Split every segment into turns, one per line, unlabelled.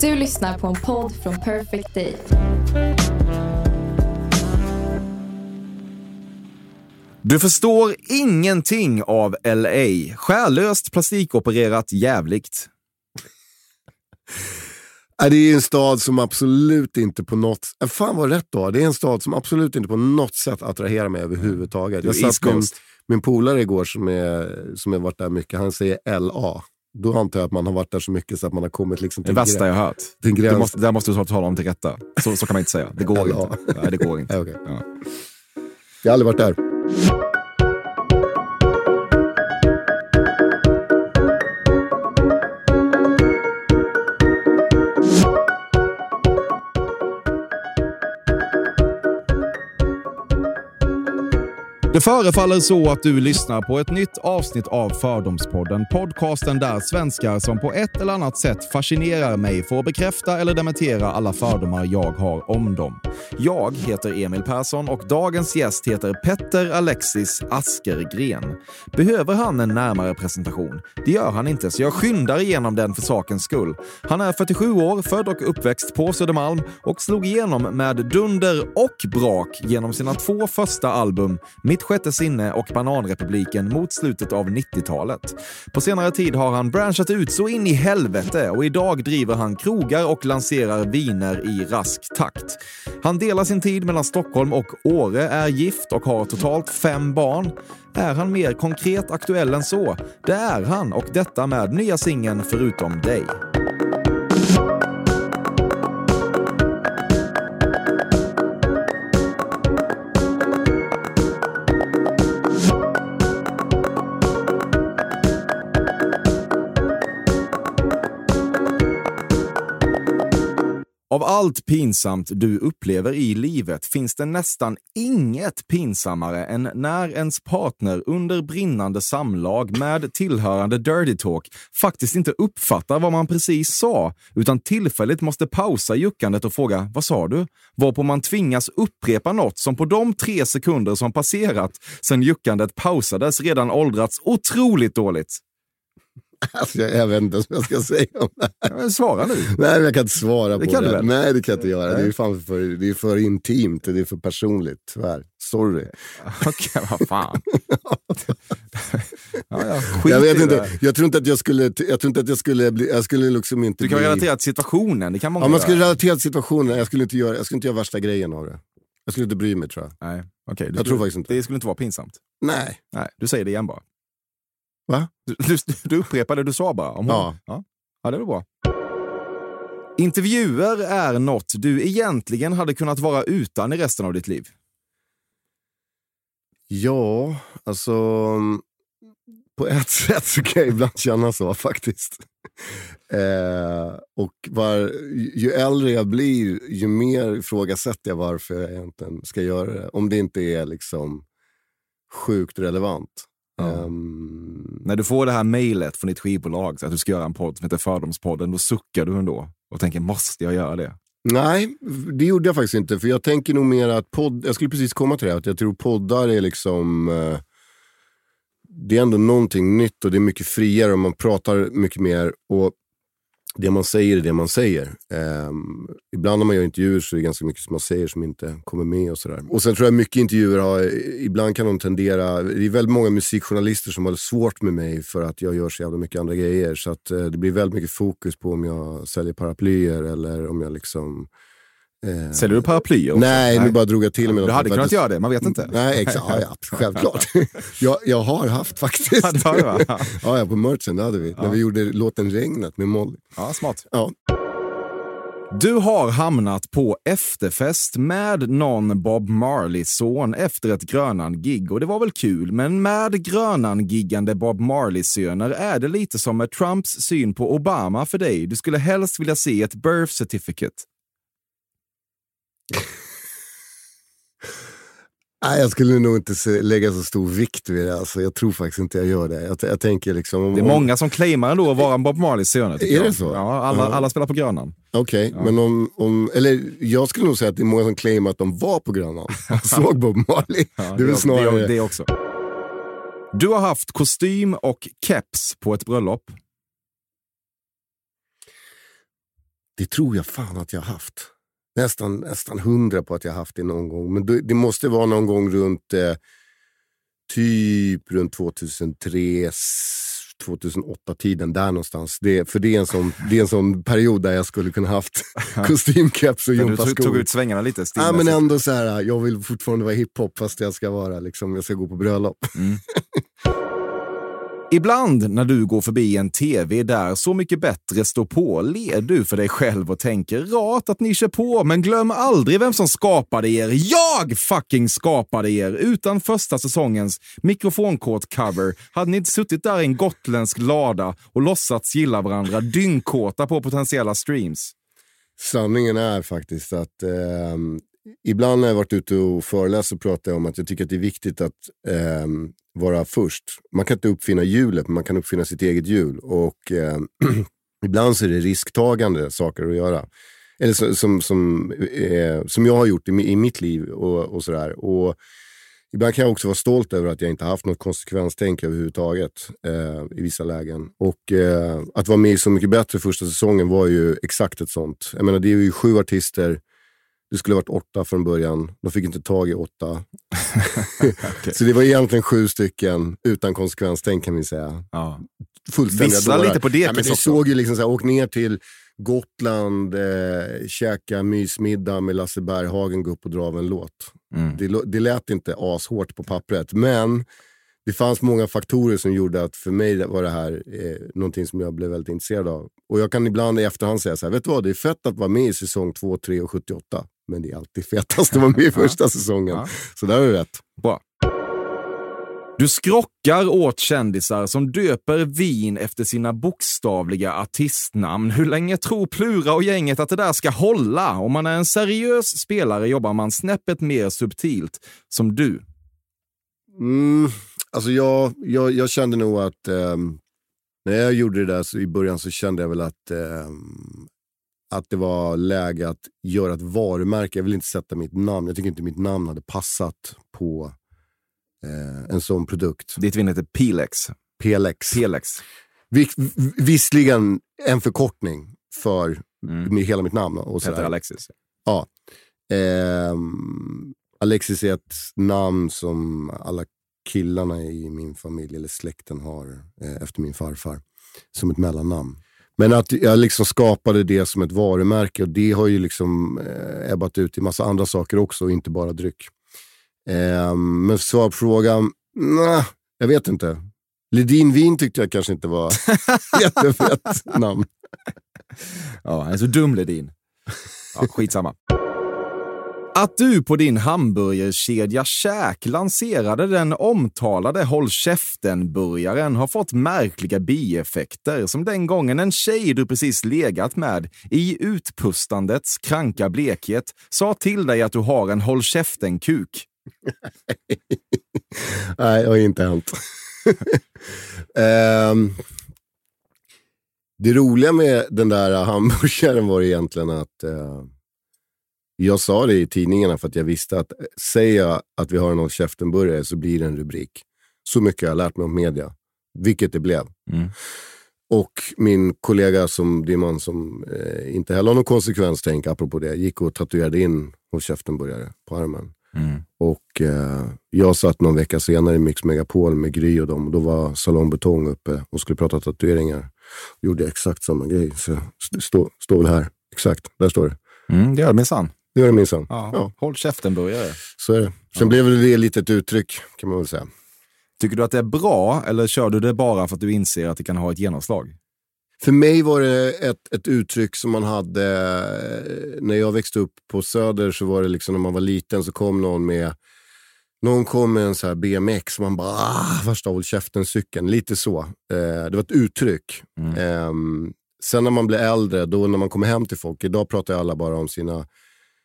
Du lyssnar på en podd från Perfect Day.
Du förstår ingenting av LA. Skärlöst plastikopererat jävligt.
Ja, Det är en stad som absolut inte på något... äh, Fan vad rätt då. Det är en stad som absolut inte på något sätt attraherar mig överhuvudtaget. Jag satt med min polare igår som, är, som har varit där mycket, han säger LA. Då antar jag att man har varit där så mycket så att man har kommit liksom
Det
till,
värsta
grä-
jag hört.
till
Du
gräns.
måste, där måste du ta tala om till rätta. Så, så kan man inte säga. Det går inte. Nej, det går inte.
Okej.
Ja.
Jag har aldrig varit där.
Det förefaller så att du lyssnar på ett nytt avsnitt av Fördomspodden. Podcasten där svenskar som på ett eller annat sätt fascinerar mig får bekräfta eller dementera alla fördomar jag har om dem. Jag heter Emil Persson och dagens gäst heter Petter Alexis Askergren. Behöver han en närmare presentation? Det gör han inte, så jag skyndar igenom den för sakens skull. Han är 47 år, född och uppväxt på Södermalm och slog igenom med dunder och brak genom sina två första album Mitt sjätte sinne och Bananrepubliken mot slutet av 90-talet. På senare tid har han branchat ut så in i helvete och idag driver han krogar och lanserar viner i rask takt. Han delar sin tid mellan Stockholm och Åre, är gift och har totalt fem barn. Är han mer konkret aktuell än så? Det är han och detta med nya singeln Förutom dig. Av allt pinsamt du upplever i livet finns det nästan inget pinsammare än när ens partner under brinnande samlag med tillhörande dirty talk faktiskt inte uppfattar vad man precis sa, utan tillfälligt måste pausa juckandet och fråga “Vad sa du?” varpå man tvingas upprepa något som på de tre sekunder som passerat sedan juckandet pausades redan åldrats otroligt dåligt.
Alltså, jag, jag vet inte ens vad jag ska säga om det här.
Svara nu.
Nej, men jag kan inte svara
Det
på
kan
det.
du väl?
Nej, det kan jag inte göra. Det är, fan för, det är för intimt och det är för personligt. Tyvärr. Sorry.
Okej, vad fan. ja, ja,
Jag vet inte. Jag tror inte att jag skulle... Jag tror inte att jag skulle bli... Jag skulle liksom inte
Du kan
bli...
relatera till situationen. Det kan många
Ja, man skulle
göra.
relatera till situationen. Jag skulle, inte göra, jag skulle inte göra värsta grejen av det. Jag skulle inte bry mig tror jag.
Nej. Du
Jag tror
skulle-
faktiskt inte.
Det skulle inte vara pinsamt.
Nej.
Nej, du säger det igen bara.
Va?
Du, du, du upprepar det du sa bara. Om hon.
Ja.
ja. Ja, det är väl bra. Intervjuer är något du egentligen hade kunnat vara utan i resten av ditt liv.
Ja, alltså... På ett sätt så kan jag ibland känna så faktiskt. Eh, och var, ju äldre jag blir, ju mer ifrågasätter jag varför jag egentligen ska göra det. Om det inte är liksom sjukt relevant.
Ja.
Ehm,
när du får det här mejlet från ditt skivbolag så att du ska göra en podd som heter Fördomspodden, då suckar du ändå och tänker måste jag göra det?
Nej, det gjorde jag faktiskt inte. För jag tänker nog mer att podd, jag skulle precis komma till det, här, att jag tror poddar är liksom, eh, det är ändå någonting nytt och det är mycket friare och man pratar mycket mer. Och det man säger är det man säger. Ehm, ibland när man gör intervjuer så är det ganska mycket som man säger som inte kommer med och sådär. Och sen tror jag mycket intervjuer har, ibland kan de tendera, det är väldigt många musikjournalister som har svårt med mig för att jag gör så jävla mycket andra grejer. Så att eh, det blir väldigt mycket fokus på om jag säljer paraplyer eller om jag liksom eh,
Säljer du paraplyer? också?
Nej, nu bara drog jag till med
Du hade kunnat göra det, man vet inte.
Nej, exakt. Ja, ja, självklart. jag, jag har haft faktiskt.
Ja, det har du, va?
ja, ja, på merchen det hade vi. När vi gjorde låten Regnet med Molly.
Ja, smart.
Ja.
Du har hamnat på efterfest med någon Bob Marley-son efter ett Grönan-gig och det var väl kul, men med Grönan-giggande Bob Marley-söner är det lite som med Trumps syn på Obama för dig. Du skulle helst vilja se ett birth certificate.
Nej, jag skulle nog inte se, lägga så stor vikt vid det. Alltså, jag tror faktiskt inte jag gör det. Jag, jag tänker liksom... Om,
Det är många som claimar ändå att vara en Bob tycker
Är
jag.
det så?
Ja, alla,
Ja.
alla spelar på Grönan.
Okej, men om, om... Eller jag skulle nog säga att det är många som claimar att de var på Grönan och såg Bob Marley.
Ja,
det är väl snarare...
det, det också. Du har haft kostym och keps på ett bröllop.
Det tror jag fan att jag har haft. Nästan, nästan hundra på att jag haft det någon gång. Men det, det måste vara någon gång runt eh, typ runt 2003, 2008-tiden. Där någonstans. Det, för det är, en sån, det är en sån period där jag skulle kunna haft kostymkeps och
Du
gympaskor.
tog, tog ut svängarna lite
Ja, men ändå så här, jag vill fortfarande vara hiphop fast jag ska vara liksom, jag ska gå på bröllop.
Ibland när du går förbi en tv där Så mycket bättre står på ler du för dig själv och tänker rart att ni kör på, men glöm aldrig vem som skapade er. Jag fucking skapade er! Utan första säsongens mikrofonkort-cover hade ni inte suttit där i en gotländsk lada och låtsats gilla varandra dyngkåta på potentiella streams.
Sanningen är faktiskt att eh, ibland när jag varit ute och föreläst så pratar jag om att jag tycker att det är viktigt att eh, vara först. Man kan inte uppfinna hjulet, men man kan uppfinna sitt eget hjul. Och eh, ibland så är det risktagande saker att göra. Eller så, som, som, eh, som jag har gjort i, i mitt liv och, och sådär. Och Ibland kan jag också vara stolt över att jag inte haft något konsekvenstänk överhuvudtaget eh, i vissa lägen. Och eh, att vara med i Så mycket bättre första säsongen var ju exakt ett sånt. Jag menar, det är ju sju artister. Det skulle ha varit åtta från början. De fick inte tag i åtta. Så det var egentligen sju stycken utan konsekvenstänk kan vi säga.
Ja.
Fullständiga
Vissa
dårar.
lite på
Ja, men det
också.
såg ju liksom så här, åk ner till Gotland, eh, käka mysmiddag med Lasse Berghagen, gå upp och dra av en låt.
Mm.
Det, det lät inte ashårt på pappret, men det fanns många faktorer som gjorde att för mig var det här eh, någonting som jag blev väldigt intresserad av. Och jag kan ibland i efterhand säga så här, vet du vad, det är fett att vara med i säsong 2, 3 och 78. Men det är alltid fetast att vara med i första säsongen.
Ja.
Så där har du rätt.
Bra. Du skrockar åt kändisar som döper vin efter sina bokstavliga artistnamn. Hur länge tror Plura och gänget att det där ska hålla? Om man är en seriös spelare jobbar man snäppet mer subtilt, som du.
Mm, alltså jag, jag, jag kände nog att ehm, när jag gjorde det där så i början så kände jag väl att, ehm, att det var läge att göra ett varumärke. Jag vill inte sätta mitt namn. Jag tycker inte mitt namn hade passat på eh, en sån produkt.
Ditt vin heter Pilex.
PLX.
Pelex.
Vi, visserligen en förkortning för
Mm.
hela mitt namn. Och
Heter
sådär.
Alexis.
Ja. Ehm, Alexis är ett namn som alla killarna i min familj eller släkten har eh, efter min farfar. Som ett mellannamn. Men att jag liksom skapade det som ett varumärke och det har ju liksom eh, ebbat ut i massa andra saker också och inte bara dryck. Ehm, men svar på frågan, nah, jag vet inte. Ledin vin tyckte jag kanske inte var jättefett namn.
Ja, han är så dum Ledin. Ja, skitsamma. Att du på din hamburgerkedja Käk lanserade den omtalade Håll käften-burgaren har fått märkliga bieffekter som den gången en tjej du precis legat med i utpustandets kranka blekhet sa till dig att du har en Håll käften-kuk.
Nej, det har inte hänt. um, det roliga med den där hamburgaren var egentligen att uh jag sa det i tidningarna för att jag visste att eh, säger jag att vi har en håll käften-burgare så blir det en rubrik. Så mycket har jag lärt mig om media, vilket det blev.
Mm.
Och min kollega, som, det är man som eh, inte heller har någon konsekvenstänk, apropå det, gick och tatuerade in håll käften-burgare på armen.
Mm.
Och eh, jag satt någon vecka senare i Mix Megapol med Gry och dem. Och då var Salong Betong uppe och skulle prata tatueringar. Gjorde exakt samma grej. Så det står, står väl här. Exakt, där står det.
Mm, det gör det minsann.
Det gör det minsann.
Ja.
Ja.
Håll käften-burgare.
Så är det. Sen blev väl det lite ett uttryck kan man väl säga.
Tycker du att det är bra eller kör du det bara för att du inser att det kan ha ett genomslag?
För mig var det ett, ett uttryck som man hade eh, när jag växte upp på Söder så var det liksom när man var liten så kom någon med någon kom med en så här BMX och man bara ah, värsta håll käften-cykeln. Lite så. Eh, det var ett uttryck.
Mm.
Ehm, sen när man blir äldre, då när man kommer hem till folk, idag pratar alla bara om sina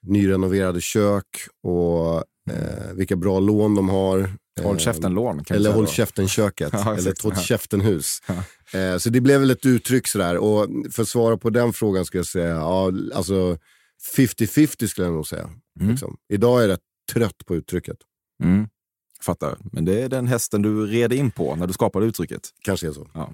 nyrenoverade kök och eh, vilka bra lån de har.
Håll
Ehm,
käften-lån. vi
eller håll käften-köket.
Ja,
eller håll käften-hus.
Ja.
Eh, så det blev väl ett uttryck sådär. Och för att svara på den frågan skulle jag säga, ja, alltså 50-50 skulle jag nog säga.
Mm.
Liksom. Idag är jag rätt trött på uttrycket.
Mm. Fattar. Men det är den hästen du red in på när du skapade uttrycket.
Kanske är så.
Ja.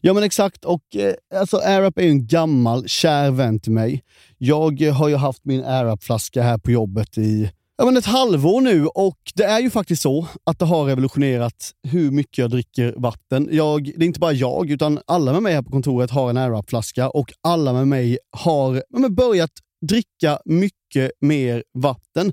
Ja men exakt, och eh, alltså AirUp är ju en gammal kär vän till mig. Jag eh, har ju haft min AirUp-flaska här på jobbet i ja, men ett halvår nu och det är ju faktiskt så att det har revolutionerat hur mycket jag dricker vatten. Jag, det är inte bara jag, utan alla med mig här på kontoret har en AirUp-flaska och alla med mig har ja, börjat dricka mycket mer vatten.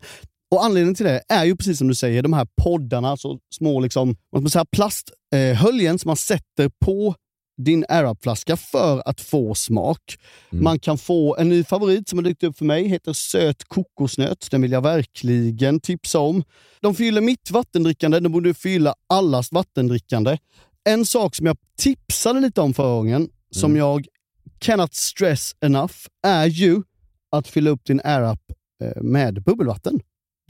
Och Anledningen till det är ju precis som du säger, de här poddarna, alltså små liksom, vad man säga, plasthöljen som man sätter på din Arab-flaska för att få smak. Mm. Man kan få en ny favorit som har dykt upp för mig, heter söt kokosnöt. Den vill jag verkligen tipsa om. De fyller mitt vattendrickande, de borde fylla allas vattendrickande. En sak som jag tipsade lite om förra gången, mm. som jag cannot stress enough, är ju att fylla upp din AirUp eh, med bubbelvatten.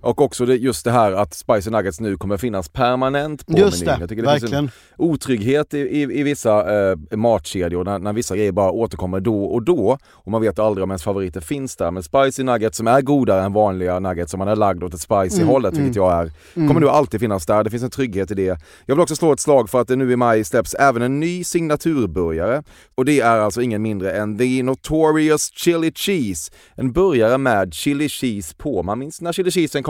Och också det, just det här att Spicy Nuggets nu kommer finnas permanent på
Just
menyn.
det,
Jag tycker det
verkligen.
finns en otrygghet i, i, i vissa eh, matkedjor när, när vissa grejer bara återkommer då och då. Och man vet aldrig om ens favoriter finns där. Men Spicy Nuggets som är godare än vanliga nuggets, som man är lagd åt ett spicy
Mm,
hållet, vilket jag är, kommer nu alltid finnas där. Det finns en trygghet i det. Jag vill också slå ett slag för att det nu i maj släpps även en ny signaturburgare. Och det är alltså ingen mindre än The Notorious Chili Cheese. En burgare med chili cheese på. Man minns när chili cheesen kom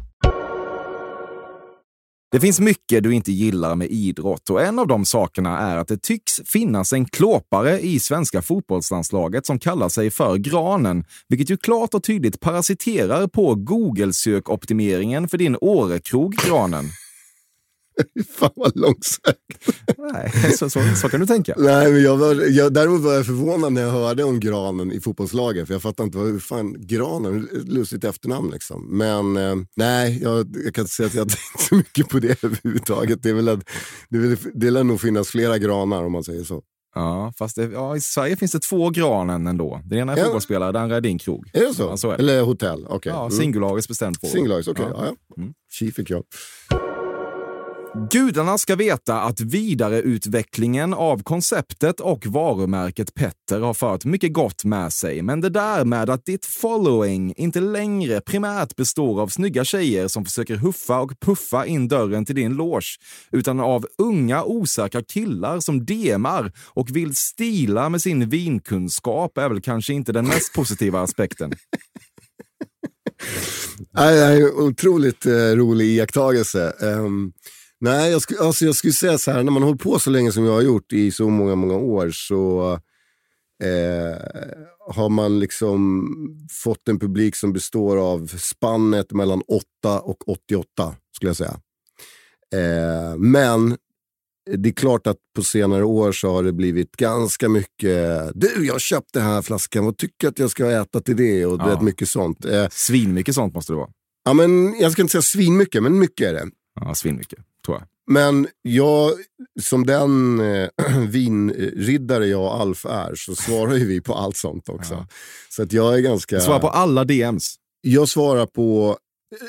Det finns mycket du inte gillar med idrott och en av de sakerna är att det tycks finnas en klåpare i svenska fotbollslandslaget som kallar sig för Granen, vilket ju klart och tydligt parasiterar på Google-sökoptimeringen för din Årekrog, Granen.
Fan vad långsökt.
Nej, så, så, så kan du tänka.
Nej, men jag var, jag, däremot var jag förvånad när jag hörde om granen i fotbollslaget. För jag fattar inte, vad hur fan granen, lustigt efternamn liksom. Men eh, nej, jag, jag kan inte säga att jag har tänkt så mycket på det överhuvudtaget. Det är väl att, det, är väl, det lär nog finnas flera granar om man säger så.
Ja, fast det, ja, i Sverige finns det två Granen ändå. Den ena är
Ja.
fotbollsspelare, den andra är din krog.
Är det så?
Ja, så är det.
Eller hotell? Okej.
Ja,
Mm.
singularis bestämt två.
Singularis, okej.
Ja.
Ja. Ja,
Mm.
Tji fick jag.
Gudarna ska veta att vidareutvecklingen av konceptet och varumärket Petter har fört mycket gott med sig. Men det där med att ditt following inte längre primärt består av snygga tjejer som försöker huffa och puffa in dörren till din loge, utan av unga osäkra killar som demar och vill stila med sin vinkunskap är väl kanske inte den mest positiva aspekten.
Nej, nej, otroligt eh, rolig iakttagelse. Um, nej, jag, sku, alltså, jag skulle säga så här, när man håller på så länge som jag har gjort i så många, många år så eh, har man liksom fått en publik som består av spannet mellan 8 och 88, skulle jag säga. Eh, men det är klart att på senare år så har det blivit ganska mycket, du jag har köpt den här flaskan, vad tycker att jag ska äta till det? Och
Ja.
vet, mycket sånt. Eh,
Svinmycket sånt måste det vara.
Ja, men jag ska inte säga svinmycket, men mycket är det.
Ja, svinmycket, tror jag.
Men jag, som den eh, vinriddare jag och Alf är, så svarar ju vi på allt sånt också.
Ja.
Så att jag är ganska...
Svara på alla DMs.
Jag svarar på...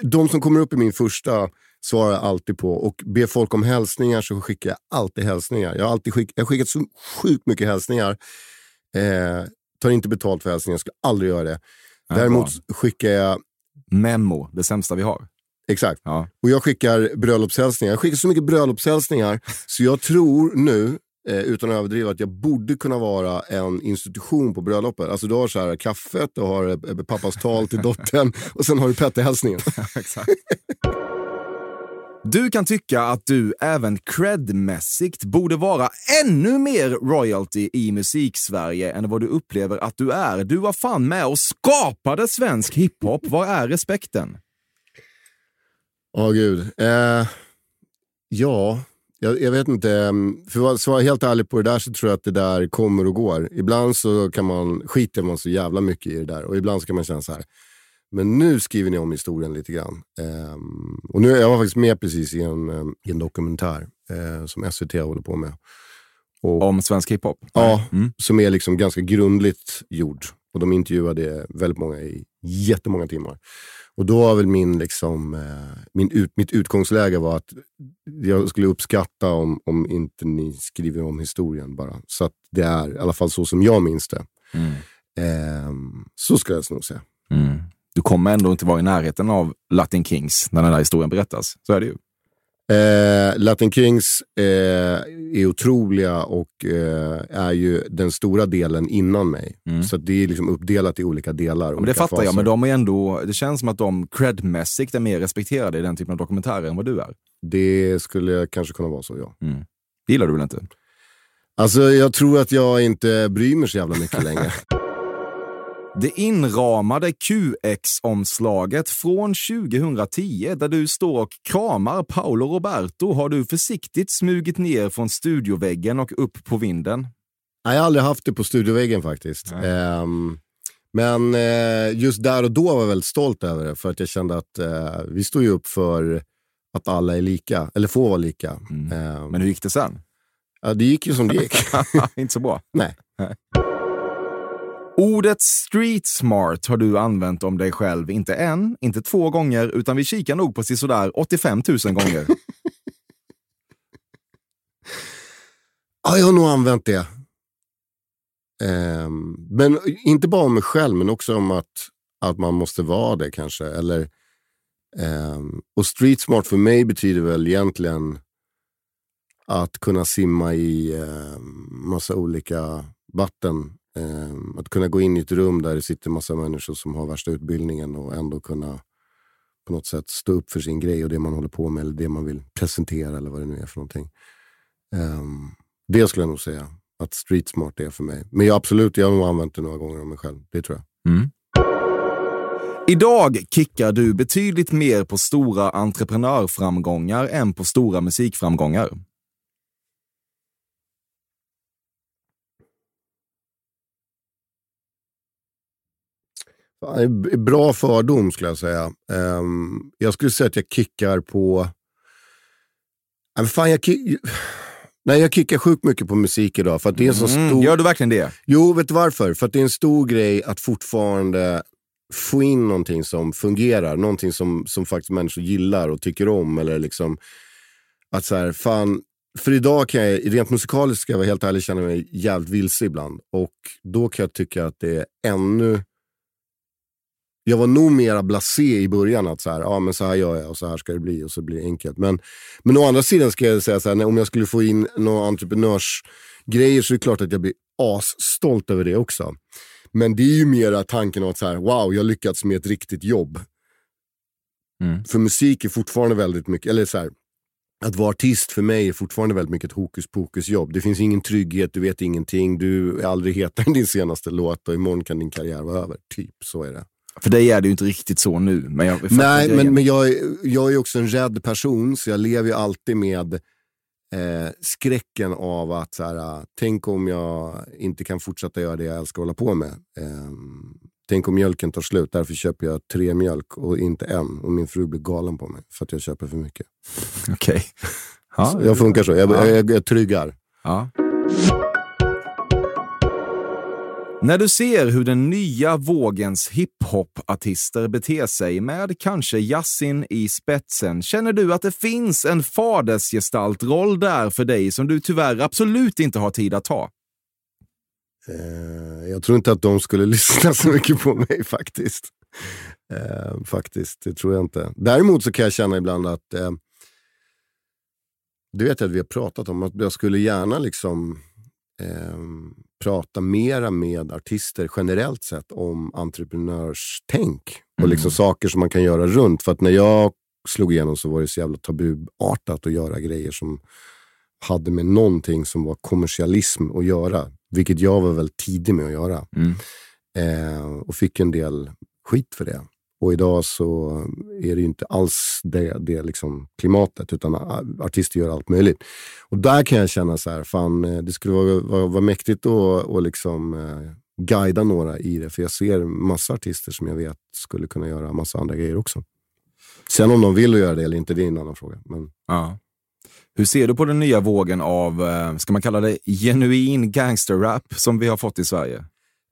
De som kommer upp i min första svarar jag alltid på. Och ber folk om hälsningar så skickar jag alltid hälsningar. Jag har, alltid skick, jag har skickat så sjukt mycket hälsningar. Eh, tar inte betalt för hälsningar, skulle aldrig göra det. Däremot skickar jag...
Memo, det sämsta vi har.
Exakt.
Ja.
Och jag skickar bröllopshälsningar. Jag skickar så mycket bröllopshälsningar så jag tror nu, eh, utan att överdriva, att jag borde kunna vara en institution på bröllopet. Alltså du har så här kaffet, du har eh, pappas tal till dottern och sen har du Petter-hälsningen.
Exakt. Du kan tycka att du även credmässigt borde vara ännu mer royalty i musik-Sverige än vad du upplever att du är. Du var fan med och skapade svensk hiphop. Var är respekten?
Åh gud. Eh, ja, jag, jag vet inte. mm, För att svara helt ärligt på det där så tror jag att det där kommer och går. Ibland så kan man, skiter man så jävla mycket i det där och ibland så kan man känna så här. Men nu skriver ni om historien lite grann. Ehm, och nu, jag var faktiskt med precis i en, em, i en dokumentär eh, som SVT håller på med. Och,
Om svensk hiphop?
Ja,
Mm.
som är liksom ganska grundligt gjord. Och de intervjuade väldigt många i jättemånga timmar. Och då var väl min, liksom, eh, min ut, mitt utgångsläge var att jag skulle uppskatta om, om inte ni skriver om historien bara. Så att det är i alla fall så som jag minns det.
Mm.
Ehm, så ska jag nog säga.
Mm. Du kommer ändå inte vara i närheten av Latin Kings när den där historien berättas. Så är det ju.
Eh, Latin Kings eh, är otroliga och eh, är ju den stora delen innan mig.
Mm.
Så det är liksom uppdelat i olika delar.
Men det
olika
fattar jag,
faser.
men de är ändå, det känns som att de credmässigt är mer respekterade i den typen av dokumentärer än vad du är.
Det skulle kanske kunna vara så, ja.
Mm. Det gillar du väl inte?
Alltså, jag tror att jag inte bryr mig så jävla mycket längre.
Det inramade QX-omslaget från 2010 där du står och kramar Paolo Roberto har du försiktigt smugit ner från studioväggen och upp på vinden.
Nej, jag har aldrig haft det på studioväggen faktiskt. Um, men uh, just där och då var jag väldigt stolt över det för att jag kände att uh, vi står ju upp för att alla är lika, eller får vara lika.
Mm. Um, men hur gick det sen?
Ja, det gick ju som det gick.
Inte så bra.
Nej.
Ordet street smart har du använt om dig själv, inte en, inte två gånger, utan vi kikar nog på sådär 85 000 gånger.
ja, jag har nog använt det. Um, men inte bara om mig själv, men också om att, att man måste vara det kanske. Eller, um, och street smart för mig betyder väl egentligen att kunna simma i um, massa olika vatten Ehm, att kunna gå in i ett rum där det sitter massa människor som har värsta utbildningen och ändå kunna på något sätt stå upp för sin grej och det man håller på med eller det man vill presentera eller vad det nu är för någonting. Ehm, det skulle jag nog säga att street smart är för mig. Men jag absolut, jag har nog använt det några gånger om mig själv. Det tror jag.
Mm. Idag kickar du betydligt mer på stora entreprenörframgångar än på stora musikframgångar.
Bra fördom skulle jag säga. Um, jag skulle säga att jag kickar på... Fan, jag, kick... Nej, jag kickar sjukt mycket på musik idag. För att det är en så
mm,
stor...
Gör du verkligen det?
Jo, vet du varför? För att det är en stor grej att fortfarande få in någonting som fungerar. Någonting som, som faktiskt människor gillar och tycker om. Eller liksom att så här, fan, för idag kan jag, rent musikaliskt ska jag vara helt ärlig, känna mig jävligt vilse ibland. Och då kan jag tycka att det är ännu jag var nog mera blasé i början. Att så här, ja, men så här gör jag och så här ska det bli och så blir det enkelt. Men, men å andra sidan ska jag säga så här, om jag skulle få in några entreprenörsgrejer så är det klart att jag blir asstolt över det också. Men det är ju mera tanken att så här, wow, jag har lyckats med ett riktigt jobb. Mm. För musik är fortfarande väldigt mycket, eller så här, att vara artist för mig är fortfarande väldigt mycket ett hokus pokus jobb. Det finns ingen trygghet, du vet ingenting, du är aldrig hetare än din senaste låt och imorgon kan din karriär vara över. Typ så är det.
För dig är det ju inte riktigt så nu. Men jag
Nej, men, men jag, jag är också en rädd person, så jag lever ju alltid med eh, skräcken av att, så här, tänk om jag inte kan fortsätta göra det jag älskar att hålla på med. Eh, tänk om mjölken tar slut, därför köper jag tre mjölk och inte en. Och min fru blir galen på mig för att jag köper för mycket.
Okej. Okay.
Ja, jag funkar så, jag, ja. jag, jag, jag tryggar.
Ja. När du ser hur den nya vågens hiphop-artister beter sig med kanske Yassin i spetsen, känner du att det finns en fadersgestaltroll där för dig som du tyvärr absolut inte har tid att ta?
Uh, jag tror inte att de skulle lyssna så mycket på mig faktiskt. Uh, faktiskt, det tror jag inte. Däremot så kan jag känna ibland att, eh, uh, det vet jag att vi har pratat om, att jag skulle gärna liksom ehm, prata mera med artister generellt sett om entreprenörstänk och liksom mm. saker som man kan göra runt. För att när jag slog igenom så var det så jävla tabuartat att göra grejer som hade med någonting som var kommersialism att göra. Vilket jag var väldigt tidig med att göra. Mm. Eh, och fick en del skit för det. Och idag så är det ju inte alls det, det liksom klimatet, utan artister gör allt möjligt. Och där kan jag känna så här, fan eh, det skulle vara, vara, vara mäktigt att och liksom, eh, guida några i det. För jag ser massa artister som jag vet skulle kunna göra massa andra grejer också. Sen om de vill göra det eller inte, det är en annan fråga. Men...
Ja. Hur ser du på den nya vågen av, eh, ska man kalla det genuin gangsterrap som vi har fått i Sverige?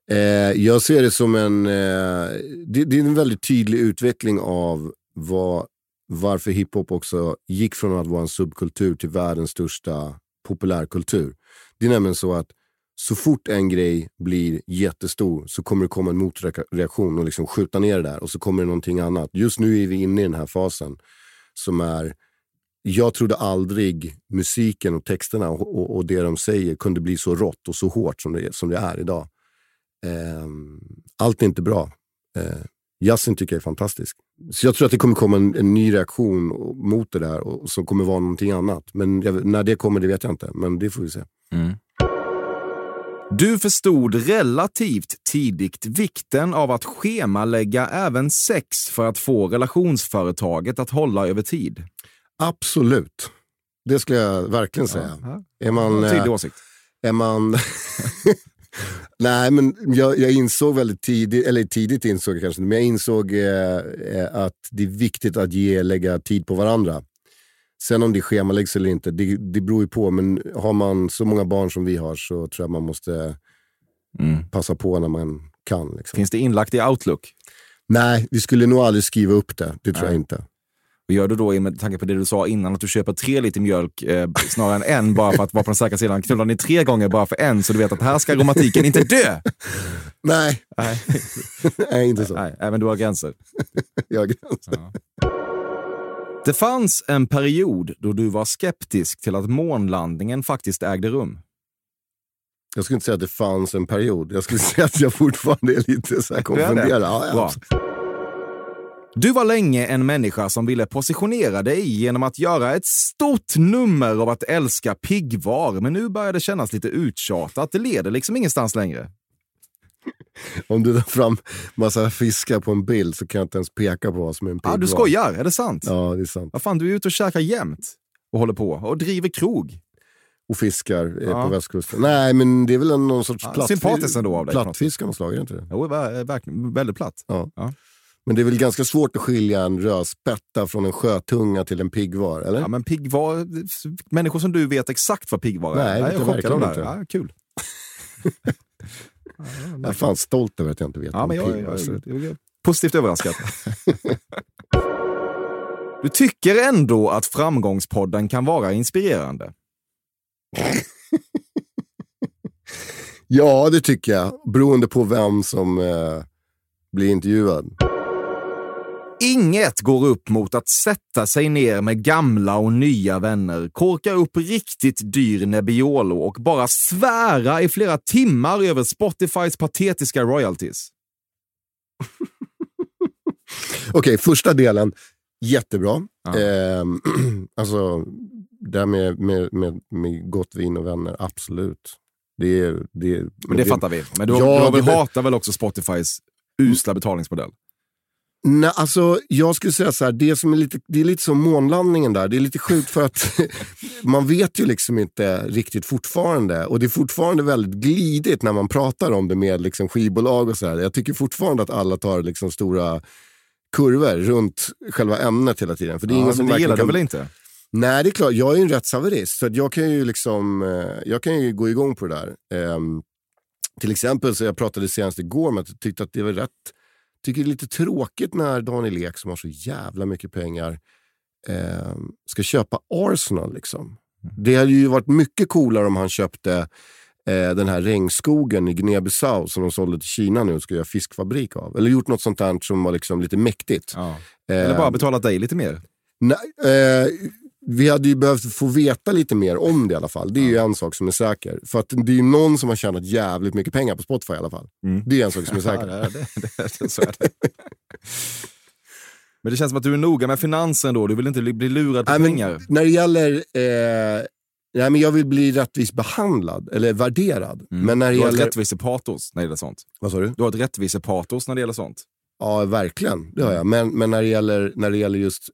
Eh, jag ser det som en, eh, det, det, är en väldigt tydlig utveckling av vad, varför hiphop också gick från att vara en subkultur till världens största populärkultur. Det är nämligen så att så fort en grej blir jättestor så kommer det komma en motreaktion och liksom skjuta ner det där och så kommer det någonting annat. Just nu är vi inne i den här fasen som är jag trodde aldrig musiken och texterna och, och, och det de säger kunde bli så rått och så hårt som det, som det är idag. Eh, allt är inte bra. Eh, jazzen tycker jag är fantastisk. Så jag tror att det kommer komma en, en ny reaktion mot det där och, som kommer vara någonting annat. Men jag, när det kommer det vet jag inte, men det får vi se. Mm.
Du förstod relativt tidigt vikten av att schemalägga även sex för att få relationsföretaget att hålla över tid.
Absolut. Det skulle jag verkligen säga.
Ja,
Är man...
Tydlig
eh,
åsikt.
är man... Nej, men jag, jag insåg väldigt tidigt, eller tidigt insåg jag kanske men jag insåg eh, eh, att det är viktigt att ge, lägga tid på varandra. Sen om det schemaläggs eller inte, det, det beror ju på. Men har man så många barn som vi har så tror jag man måste
Mm.
passa på när man kan. Liksom.
Finns det inlagt i Outlook?
Nej, vi skulle nog aldrig skriva upp det. Det tror
Nej.
jag inte.
Och gör du då, med tanke på det du sa innan, att du köper tre liter mjölk eh, snarare än en bara för att vara på den säkra sidan. Knullar ni tre gånger bara för en så du vet att här ska romantiken inte dö?
Nej,
Nej,
nej inte så.
nej även du har gränser.
Jag,
Det fanns en period då du var skeptisk till att månlandningen faktiskt ägde rum.
jag skulle inte säga att det fanns en period. Jag skulle säga att jag fortfarande är lite så här konfunderad. Ja, ja.
Du var länge en människa som ville positionera dig genom att göra ett stort nummer av att älska piggvar, men nu börjar det kännas lite uttjatat. Det leder liksom ingenstans längre.
Om du tar fram massa fiskar på en bild så kan jag inte ens peka på vad som är en
Ah,
piggvar.
du skojar, är det sant?
Ja, det är sant.
Vad fan, du är ute och käkar jämt och håller på och driver krog.
Och fiskar eh,
Ja.
på västkusten. Nej, men det är väl en, någon sorts
Ja,
platt,
sympatiskt ändå av dig
plattfisk av något slag, är det inte det?
Jo, ver- verkligen väldigt platt.
Men det är väl ganska svårt att skilja en rödspätta från en sjötunga till en piggvar, eller?
Ja, men piggvar, människor som du vet exakt vad piggvar är.
Nej,
jag
vet
är
jag
chockad av det här. Ja, kul.
jag är fan stolt över att jag inte vet
Ja, men
en
jag,
piggvar
jag, jag, jag positivt överraskad. du tycker ändå att Framgångspodden kan vara inspirerande?
Ja, det tycker jag. Beroende på vem som eh, blir intervjuad.
Inget går upp mot att sätta sig ner med gamla och nya vänner, korka upp riktigt dyr Nebbiolo och bara svära i flera timmar över Spotifys patetiska royalties.
Okej, första delen. Jättebra.
Ja.
Ehm, alltså, det här med, med, med, med gott vin och vänner, absolut. Det, det,
Men det fattar vi. Men du,
Ja,
du har väl
det-
hatar väl också Spotifys usla betalningsmodell?
Nej, alltså, jag skulle säga så här, det, som är lite, det är lite som månlandningen där. Det är lite sjukt för att man vet ju liksom inte riktigt fortfarande. Och det är fortfarande väldigt glidigt när man pratar om det med liksom skivbolag och så här. Jag tycker fortfarande att alla tar liksom stora kurvor runt själva ämnet hela tiden. För det är
Ja,
ingen som
det gillar du
kan-
väl inte?
Nej, det är klart. Jag är ju en rättshaverist. Så att jag, kan ju liksom, eh, jag kan ju gå igång på det där. Ehm, till exempel så jag pratade senast igår med att jag tyckte att det var rätt tycker det är lite tråkigt när Daniel Ek som har så jävla mycket pengar ehm, ska köpa Arsenal. Liksom. Det hade ju varit mycket coolare om han köpte eh, den här regnskogen i Guinea-Bissau som de sålde till Kina nu och ska göra fiskfabrik av. Eller gjort något sånt där som var liksom lite mäktigt.
Ja. Eller bara betalat dig lite mer.
Nej, eh, vi hade ju behövt få veta lite mer om det i alla fall. Det är ju en sak som är säker. För att det är ju någon som har tjänat jävligt mycket pengar på Spotify i alla fall.
Mm.
Det är en sak som är
Ja,
säker.
det, det, det, så är det. Men det känns som att du är noga med finansen då. Du vill inte bli lurad på
Nej, men
pengar.
när det gäller... Eh, nej, men jag vill bli rättvist behandlad, eller värderad.
Mm.
Men när det
Du har ett rättvisepatos när det gäller sånt.
Vad sa du?
Du har ett rättvisepatos när det gäller sånt.
Ja, verkligen. Det har jag. Men, men när, det gäller, när det gäller just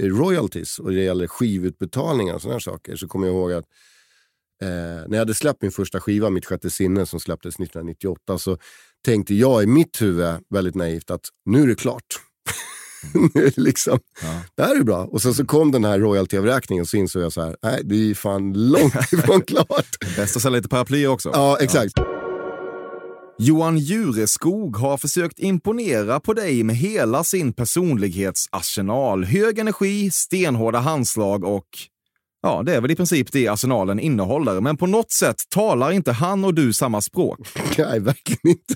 royalties och det gäller skivutbetalningar och sådana saker så kommer jag ihåg att eh, när jag hade släppt min första skiva, Mitt sjätte sinne, som släpptes 1998 så tänkte jag i mitt huvud väldigt naivt att nu är det klart. Nu det liksom,
Ja.
det här är bra. Och sen så kom den här royalty-avräkningen och så insåg jag så här, nej det är fan långt ifrån klart.
Bäst att sälja lite paraplyer också.
Ja, exakt.
Johan Jureskog har försökt imponera på dig med hela sin personlighetsarsenal. Hög energi, stenhårda handslag och ja, det är väl i princip det arsenalen innehåller. Men på något sätt talar inte han och du samma språk.
Nej, verkligen inte.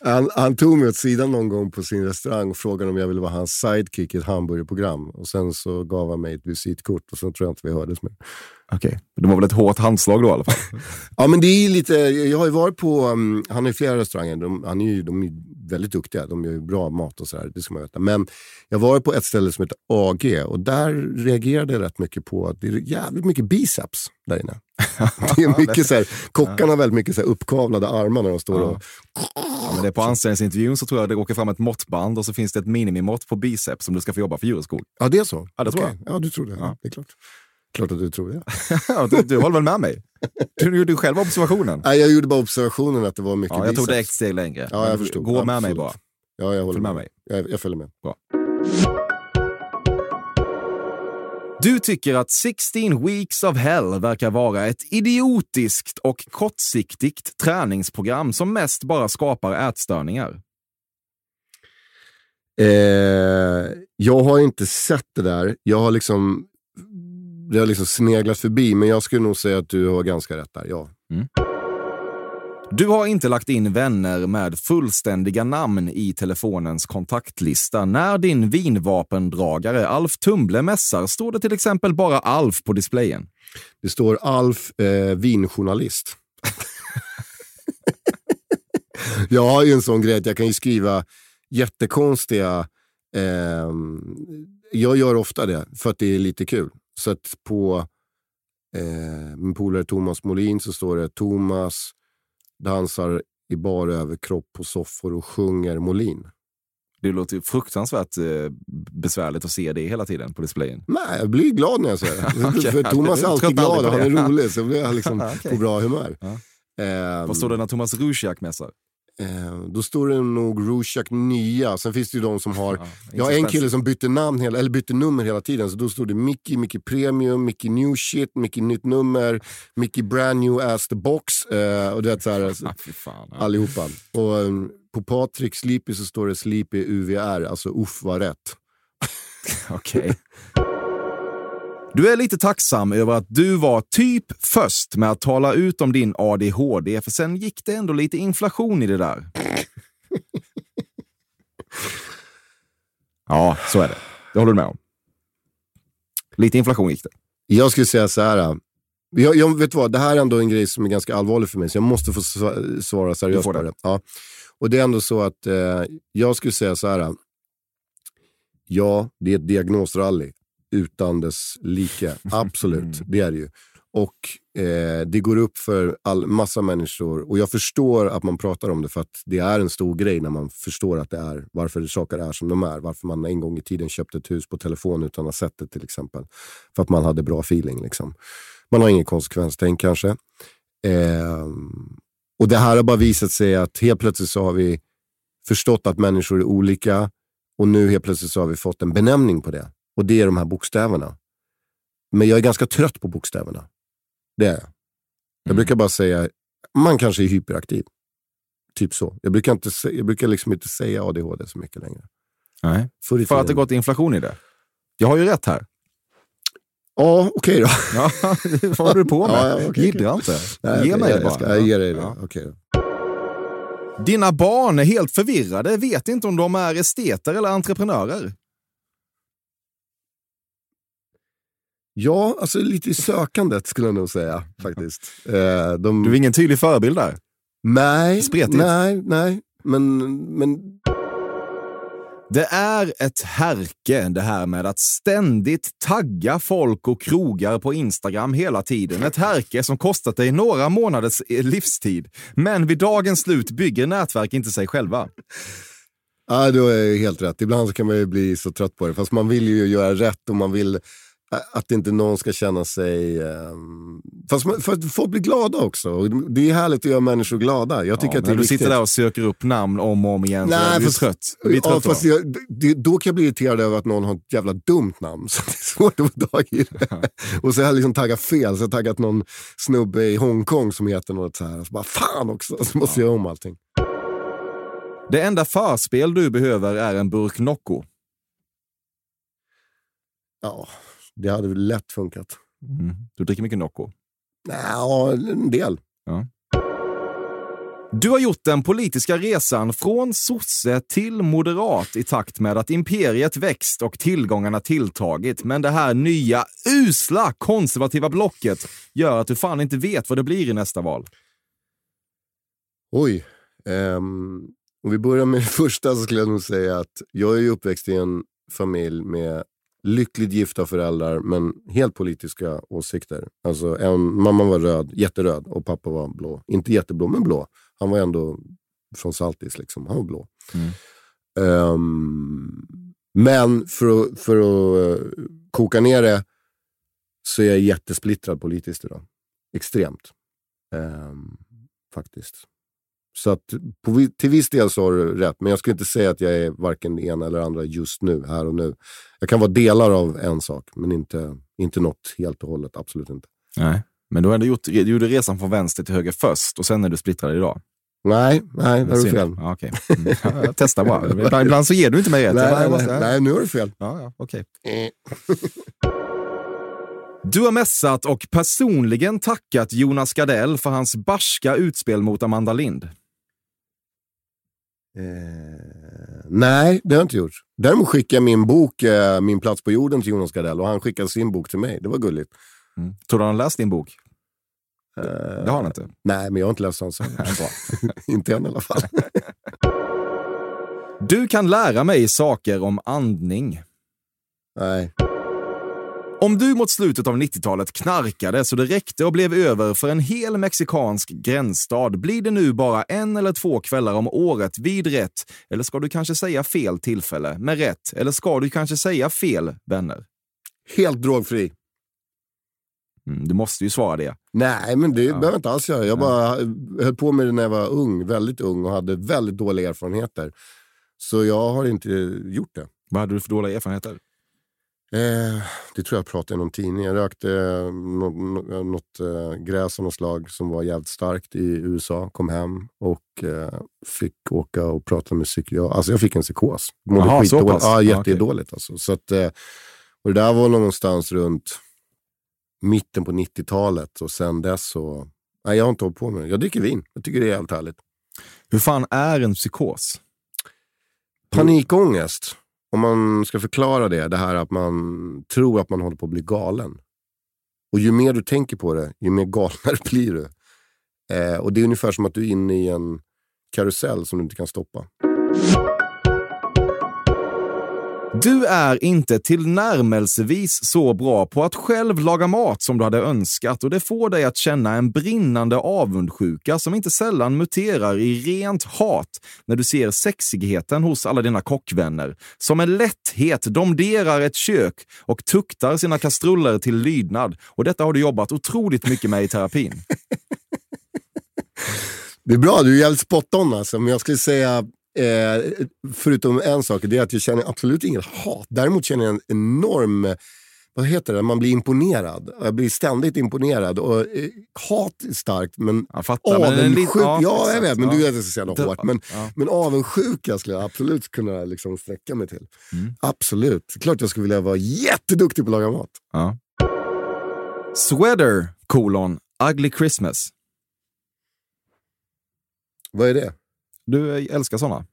Han, han tog mig åt sidan någon gång på sin restaurang och frågade om jag ville vara hans sidekick i ett hamburgerprogram. Och sen så gav han mig ett visitkort och sen tror jag inte vi hördes mer.
Okej, det var väl ett hårt handslag då i alla fall.
Ja, men det är lite, jag har ju varit på, um, han har ju flera restauranger, de, han är ju, de är väldigt duktiga. De gör ju bra mat och sådär, det ska man veta. Men jag var på ett ställe som heter AG och där reagerade jag rätt mycket på att det är jävligt mycket biceps där inne. Det är mycket så här, kockarna har väldigt mycket så här uppkavlade armar när de står och...
Ja, men det är på anställningsintervjun så tror jag det åker fram ett måttband och så finns det ett minimimått på biceps som du ska få jobba för Djureskog.
Ja, det är så?
Ja, det tror
Okej. Ja, du tror det. Ja. Det är klart. Klart att du tror det.
Du, du håller väl med mig? Du gjorde själv observationen.
Nej, jag gjorde bara observationen att det var mycket
Ja, jag tog direkt ett steg längre.
Ja, jag förstod.
Gå med mig bara.
Ja, jag håller
Följ med
med.
mig.
Jag, jag följer med.
Du tycker att 16 Weeks of Hell verkar vara ett idiotiskt och kortsiktigt träningsprogram som mest bara skapar ätstörningar.
Eh, jag har inte sett det där. Jag har liksom, det har liksom sneglat förbi, men jag skulle nog säga att du har ganska rätt där. Ja.
Du har inte lagt in vänner med fullständiga namn i telefonens kontaktlista. När din vinvapendragare Alf Tumble mässar står det till exempel bara Alf på displayen.
Det står Alf, eh, vinjournalist. jag har ju en sån grej att jag kan ju skriva jättekonstiga... ehm, jag gör ofta det för att det är lite kul. Så att på eh, min polare Thomas Molin så står det Thomas dansar i bar överkropp på soffor och sjunger Molin.
Det låter fruktansvärt eh, besvärligt att se det hela tiden på displayen.
Nej, jag blir glad när jag ser det.
Okej,
För Thomas är alltid glad och han är rolig, så blir jag liksom
Okej.
på bra humör.
Ja.
Ehm,
Vad står det när Thomas Rusjak mässar?
Eh, då står det nog Rorschach nya. Sen finns det ju de som har...
Ja,
jag har en kille som bytte, namn hela, eller bytte nummer hela tiden. Så då stod det Mickey, Mickey Premium, Mickey New Shit, Mickey Nytt Nummer, Mickey Brand New As the Box. Eh, och det är så här, alltså,
Ah, fy fan. Ja.
allihopa. Och eh, på Patrik Sleepy så står det Sleepy UVR, alltså uff vad rätt.
Okej. Du är lite tacksam över att du var typ först med att tala ut om din ADHD, för sen gick det ändå lite inflation i det där. ja, så är det. Det håller du med om. Lite inflation gick det.
Jag skulle säga så här. eh, Jag, jag vet vad, det här är ändå en grej som är ganska allvarlig för mig, så jag måste få sva- svara seriöst på
det.
det. Ja. Och det är ändå så att eh, jag skulle säga så här. eh, Ja, det är ett diagnosrally utan dess like. Absolut, det är det ju. Och eh, det går upp för all, massa människor och jag förstår att man pratar om det för att det är en stor grej när man förstår att det är varför saker är som de är. Varför man en gång i tiden köpte ett hus på telefon utan att ha sett det till exempel. För att man hade bra feeling. Liksom. Man har ingen konsekvenstänk kanske. Ehm, och det här har bara visat sig att helt plötsligt så har vi förstått att människor är olika och nu helt plötsligt så har vi fått en benämning på det. Och det är de här bokstäverna. Men jag är ganska trött på bokstäverna. Det är jag. Jag
Mm.
brukar bara säga, man kanske är hyperaktiv. Typ så. Jag brukar, inte, jag brukar liksom inte säga ADHD så mycket längre.
Nej.
Förr i
För att det gått inflation i det. Jag har ju rätt här.
Ja, okej då.
Ja, vad håller du på med?
Ja, ja, okej,
Jiddra inte.
Nej,
Ge mig
jag,
det
jag
bara.
ska, jag ger dig det.
Ja.
Då.
Dina barn är helt förvirrade, vet inte om de är esteter eller entreprenörer.
Ja, alltså lite i sökandet skulle jag nog säga faktiskt. Eh, de,
Du är ingen tydlig förebild där.
nej,
Spretigt.
nej, nej. Men, men
Det är ett härke det här med att ständigt tagga folk och krogar på Instagram hela tiden. Ett härke som kostat dig några månaders eh, livstid. Men vid dagens slut bygger nätverk inte sig själva.
Ja, du har helt rätt. Ibland så kan man ju bli så trött på det. Fast man vill ju göra rätt och man vill att inte någon ska känna sig... ehm, fast man, för att folk blir glada också. Det är härligt att göra människor glada. Jag tycker
Ja,
att det är
när du
viktigt.
sitter där och söker upp namn om och om igen så
Nej,
är du
fast-
trött. Du blir
Ja,
trött då.
fast jag, det, då kan jag bli irriterad över att någon har ett jävla dumt namn. Så det är svårt att få tag i det. Och så har jag liksom taggat fel. Så jag har taggat någon snubbe i Hongkong som heter något så här. Så bara fan också. Så måste jag göra om allting.
Det enda förspel du behöver är en burk Nocco.
Ja, det hade lätt funkat.
Mm. Du dricker mycket Nocco.
Ja, en del.
Du har gjort den politiska resan från sosse till moderat i takt med att imperiet växt och tillgångarna tilltagit. Men det här nya, usla, konservativa blocket gör att du fan inte vet vad det blir i nästa val.
Oj. ehm, Om vi börjar med det första så skulle jag nog säga att jag är uppväxt i en familj med lyckligt gifta föräldrar men helt politiska åsikter. Alltså en, mamma var röd, jätteröd och pappa var blå. Inte jätteblå men blå. Han var ändå från Saltis, liksom. han var blå. Um, men för att, för att uh, koka ner det så är jag jättesplittrad politiskt idag. Extremt. Um, faktiskt. Så att på, till viss del så har du rätt, men jag skulle inte säga att jag är varken ena eller andra just nu, här och nu. Jag kan vara delar av en sak, men inte, inte något helt och hållet. Absolut inte.
Nej, men du har ändå gjort, du gjorde resan från vänster till höger först och sen är du splittrad idag.
Nej, nej, där har du fel.
Ja, okay. mm. jag testar bara. Ibland, ibland så ger du inte mig rätt.
Nej, nej, nej, nej, nu har du fel.
Ja, ja, okay. Du har mässat och personligen tackat Jonas Gardell för hans barska utspel mot Amanda Lind.
Eh, nej, det har jag inte gjort. Däremot skickade jag min bok eh, Min plats på jorden till Jonas Gardell och han skickade sin bok till mig. Det var gulligt.
Mm. Tror du han har läst din bok? Uh, det har han inte?
Nej, men jag har inte läst hans. inte än i alla fall.
du kan lära mig saker om andning.
Nej.
Om du mot slutet av 90-talet knarkade så det räckte och blev över för en hel mexikansk gränsstad, blir det nu bara en eller två kvällar om året vid rätt, eller ska du kanske säga fel tillfälle med rätt, eller ska du kanske säga fel vänner?
Helt drogfri.
Mm, du måste ju svara det.
Nej, men det ja. behöver jag inte alls göra. Jag bara höll på med det när jag var ung, väldigt ung och hade väldigt dåliga erfarenheter. Så jag har inte gjort det.
Vad hade du för dåliga erfarenheter?
Eh, det tror jag pratade i någon tidning. Jag rökte eh, något, något eh, gräs av något slag som var jävligt starkt i USA. Kom hem och eh, fick åka och prata med psykiater. Alltså jag fick en psykos.
Mådde Aha, så pass?
Ja, jättedåligt. Okay. Alltså. Så att, eh, och det där var någonstans runt mitten på 90-talet och sen dess så... Nej, jag har inte hållit på med det. Jag dricker vin. Jag tycker det är jävligt härligt.
Hur fan är en psykos?
Panikångest om man ska förklara det, det här att man tror att man håller på att bli galen. Och ju mer du tänker på det, ju mer galnare blir du. Eh, och det är ungefär som att du är inne i en karusell som du inte kan stoppa.
Du är inte tillnärmelsevis så bra på att själv laga mat som du hade önskat och det får dig att känna en brinnande avundsjuka som inte sällan muterar i rent hat när du ser sexigheten hos alla dina kockvänner som med lätthet domderar ett kök och tuktar sina kastruller till lydnad. Och detta har du jobbat otroligt mycket med i terapin.
Det är bra, du är jävligt spot on alltså. Men jag skulle säga Eh, förutom en sak, det är att jag känner absolut inget hat. Däremot känner jag en enorm vad heter det, man blir imponerad. Jag blir ständigt imponerad. Och, eh, hat är starkt, men avundsjuka... Ja, ja, jag vet, men du vet att jag säga något hårt. Men, ja. men avundsjuka skulle jag absolut kunna liksom sträcka mig till. Mm. Absolut. Klart jag skulle vilja vara jätteduktig på att laga mat.
Ja. Sweater, kolon, ugly Christmas.
Vad är det?
Du älskar såna?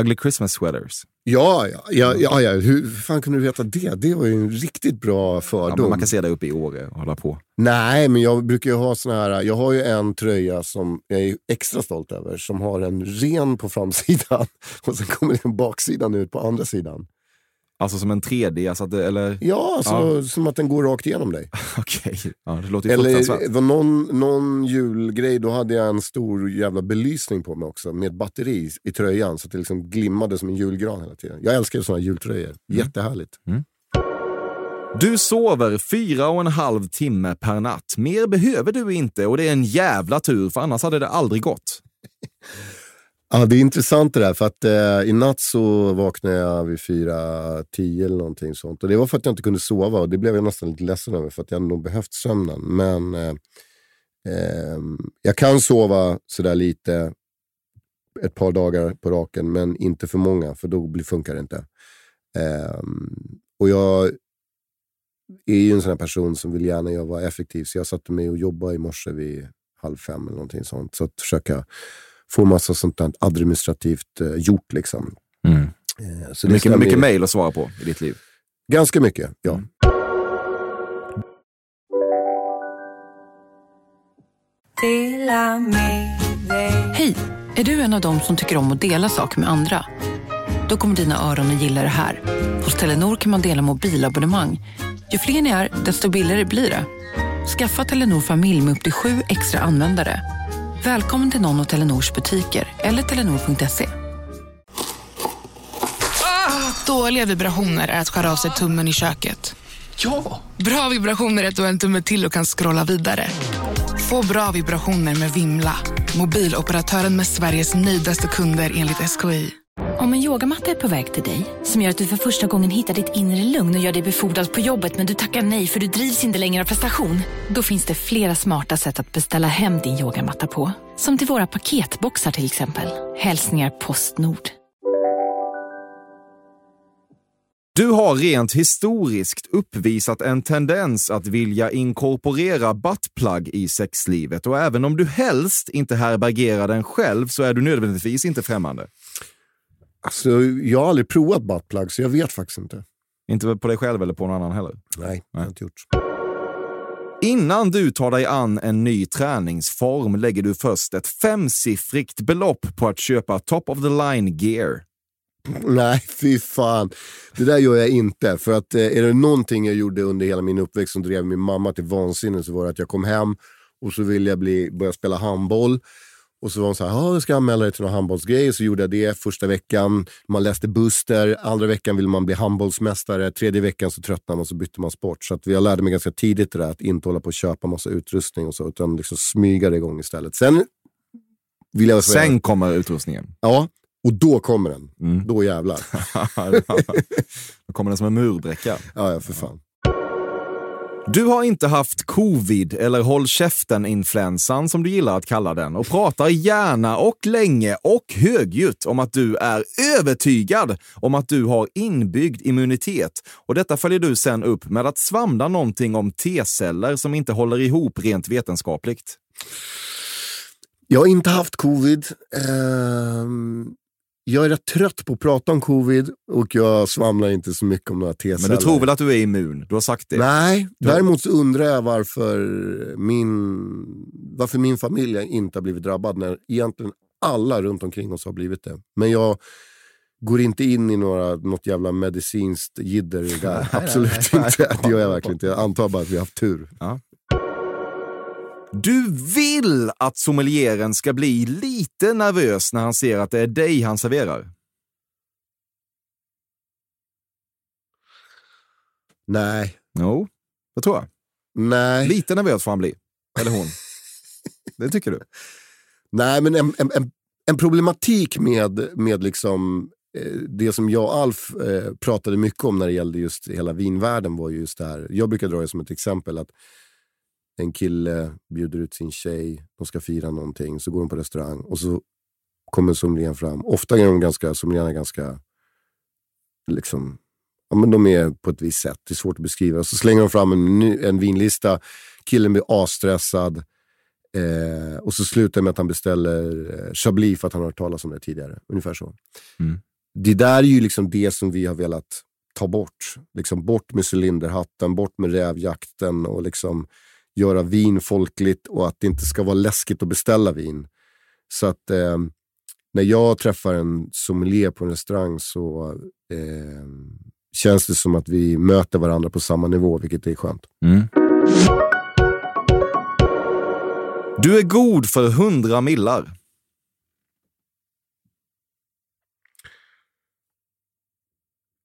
Ugly Christmas sweaters.
Ja, ja, ja, ja, ja. hur fan kunde du veta det? Det var ju en riktigt bra fördom.
Ja, man kan se det uppe i Åre och hålla på.
Nej, men jag brukar ju ha såna här. Jag har ju en tröja som jag är extra stolt över. Som har en ren på framsidan och sen kommer en baksidan ut på andra sidan.
Alltså som en 3D? Alltså att det, eller?
Ja, alltså, ja, som att den går rakt igenom dig.
Okej, okay. ja, det låter ju
Eller var någon, någon julgrej, då hade jag en stor jävla belysning på mig också med batteri i tröjan så att det liksom glimmade som en julgran hela tiden. Jag älskar sådana jultröjor. Mm. Jättehärligt. Mm.
Du sover fyra och en halv timme per natt. Mer behöver du inte och det är en jävla tur för annars hade det aldrig gått.
Ja, det är intressant det där. För att eh, i natt så vaknade jag vid fyra, tio eller någonting sånt. Och det var för att jag inte kunde sova och det blev jag nästan lite ledsen över för att jag nog behövt sömnen. Men eh, eh, jag kan sova sådär lite ett par dagar på raken, men inte för många för då funkar det inte. Ehm, och jag är ju en sån här person som vill gärna vara effektiv, så jag satte mig och jobbade i morse vid halv fem eller någonting sånt. Så att försöka få massa sånt där administrativt eh, gjort. Liksom.
Mm. Eh, så mycket mycket mejl att svara på i ditt liv?
Ganska mycket, ja. Mm.
Hej! Är du en av dem som tycker om att dela saker med andra? Då kommer dina öron att gilla det här. Hos Telenor kan man dela mobilabonnemang. Ju fler ni är, desto billigare blir det. Skaffa Telenor familj med upp till sju extra användare. Välkommen till någon av Telenors butiker eller telenor.se.
Dåliga vibrationer är att skära av sig tummen i köket.
Ja!
Bra vibrationer är att du har en tumme till och kan scrolla vidare. Få bra vibrationer med Vimla. Mobiloperatören med Sveriges nöjdaste kunder enligt SKI.
Om en yogamatta är på väg till dig, som gör att du för första gången hittar ditt inre lugn och gör dig befordrad på jobbet men du tackar nej för du drivs inte längre av prestation. Då finns det flera smarta sätt att beställa hem din yogamatta på. Som till våra paketboxar till exempel. Hälsningar Postnord.
Du har rent historiskt uppvisat en tendens att vilja inkorporera buttplug i sexlivet och även om du helst inte härbärgerar den själv så är du nödvändigtvis inte främmande.
Alltså, jag har aldrig provat buttplug så jag vet faktiskt inte.
Inte på dig själv eller på någon annan heller.
Nej, det har jag inte gjort.
Innan du tar dig an en ny träningsform lägger du först ett femsiffrigt belopp på att köpa top of the line gear.
Nej, fy fan. Det där gör jag inte. För att eh, är det någonting jag gjorde under hela min uppväxt som drev min mamma till vansinne så var det att jag kom hem och så ville jag bli, börja spela handboll. Och så var hon så här, jag ska anmäla dig till någon handbollsgrej. Så gjorde jag det första veckan. Man läste Buster. Andra veckan ville man bli handbollsmästare. Tredje veckan så tröttnade man och så bytte man sport. Så att jag lärde mig ganska tidigt det där, att inte hålla på och köpa massa utrustning och så. Utan liksom smyga det igång istället. Sen vill jag säga,
Sen kommer utrustningen.
Ja, och då kommer den.
Mm.
Då jävlar.
Då kommer den som en murbräcka.
Ja, ja, för fan.
Du har inte haft covid eller håll käften-influensan som du gillar att kalla den och pratar gärna och länge och högljutt om att du är övertygad om att du har inbyggd immunitet. Och detta följer du sen upp med att svamla någonting om T-celler som inte håller ihop rent vetenskapligt.
Jag har inte haft covid. Ehm, jag är rätt trött på att prata om covid och jag svamlar inte så mycket om några T-celler.
Men du tror väl att du är immun? Du har sagt det.
Nej, däremot undrar jag varför min, varför min familj inte har blivit drabbad när egentligen alla runt omkring oss har blivit det. Men jag går inte in i några, något jävla medicinskt jidder. Absolut inte. Det gör jag verkligen inte. Jag antar bara att vi har haft tur.
Du vill att sommelieren ska bli lite nervös när han ser att det är dig han serverar.
Nej,
Jo, det tror jag.
nej.
Lite nervös får han bli. Eller hon. Det tycker du?
Nej, men en, en, en, problematik med, med liksom, eh, det som jag och Alf eh, pratade mycket om när det gällde just hela vinvärlden var ju just det här. Jag brukar dra det som ett exempel att en kille bjuder ut sin tjej, de ska fira någonting, så går de på restaurang och så kommer sommelieren fram. Ofta är de ganska, sommelierna ganska, liksom, ja, men de är på ett visst sätt, det är svårt att beskriva. Så slänger de fram en, en vinlista, killen blir asstressad, Eh, och så slutar med att han beställer eh, Chablis för att han har hört talas om det tidigare. Ungefär så.
Mm.
Det där är ju liksom det som vi har velat ta bort. Liksom bort med cylinderhatten, bort med rävjakten och liksom göra vin folkligt och att det inte ska vara läskigt att beställa vin. Så att eh, när jag träffar en sommelier på en restaurang så eh, känns det som att vi möter varandra på samma nivå, vilket är skönt.
Mm. Du är god för hundra millar.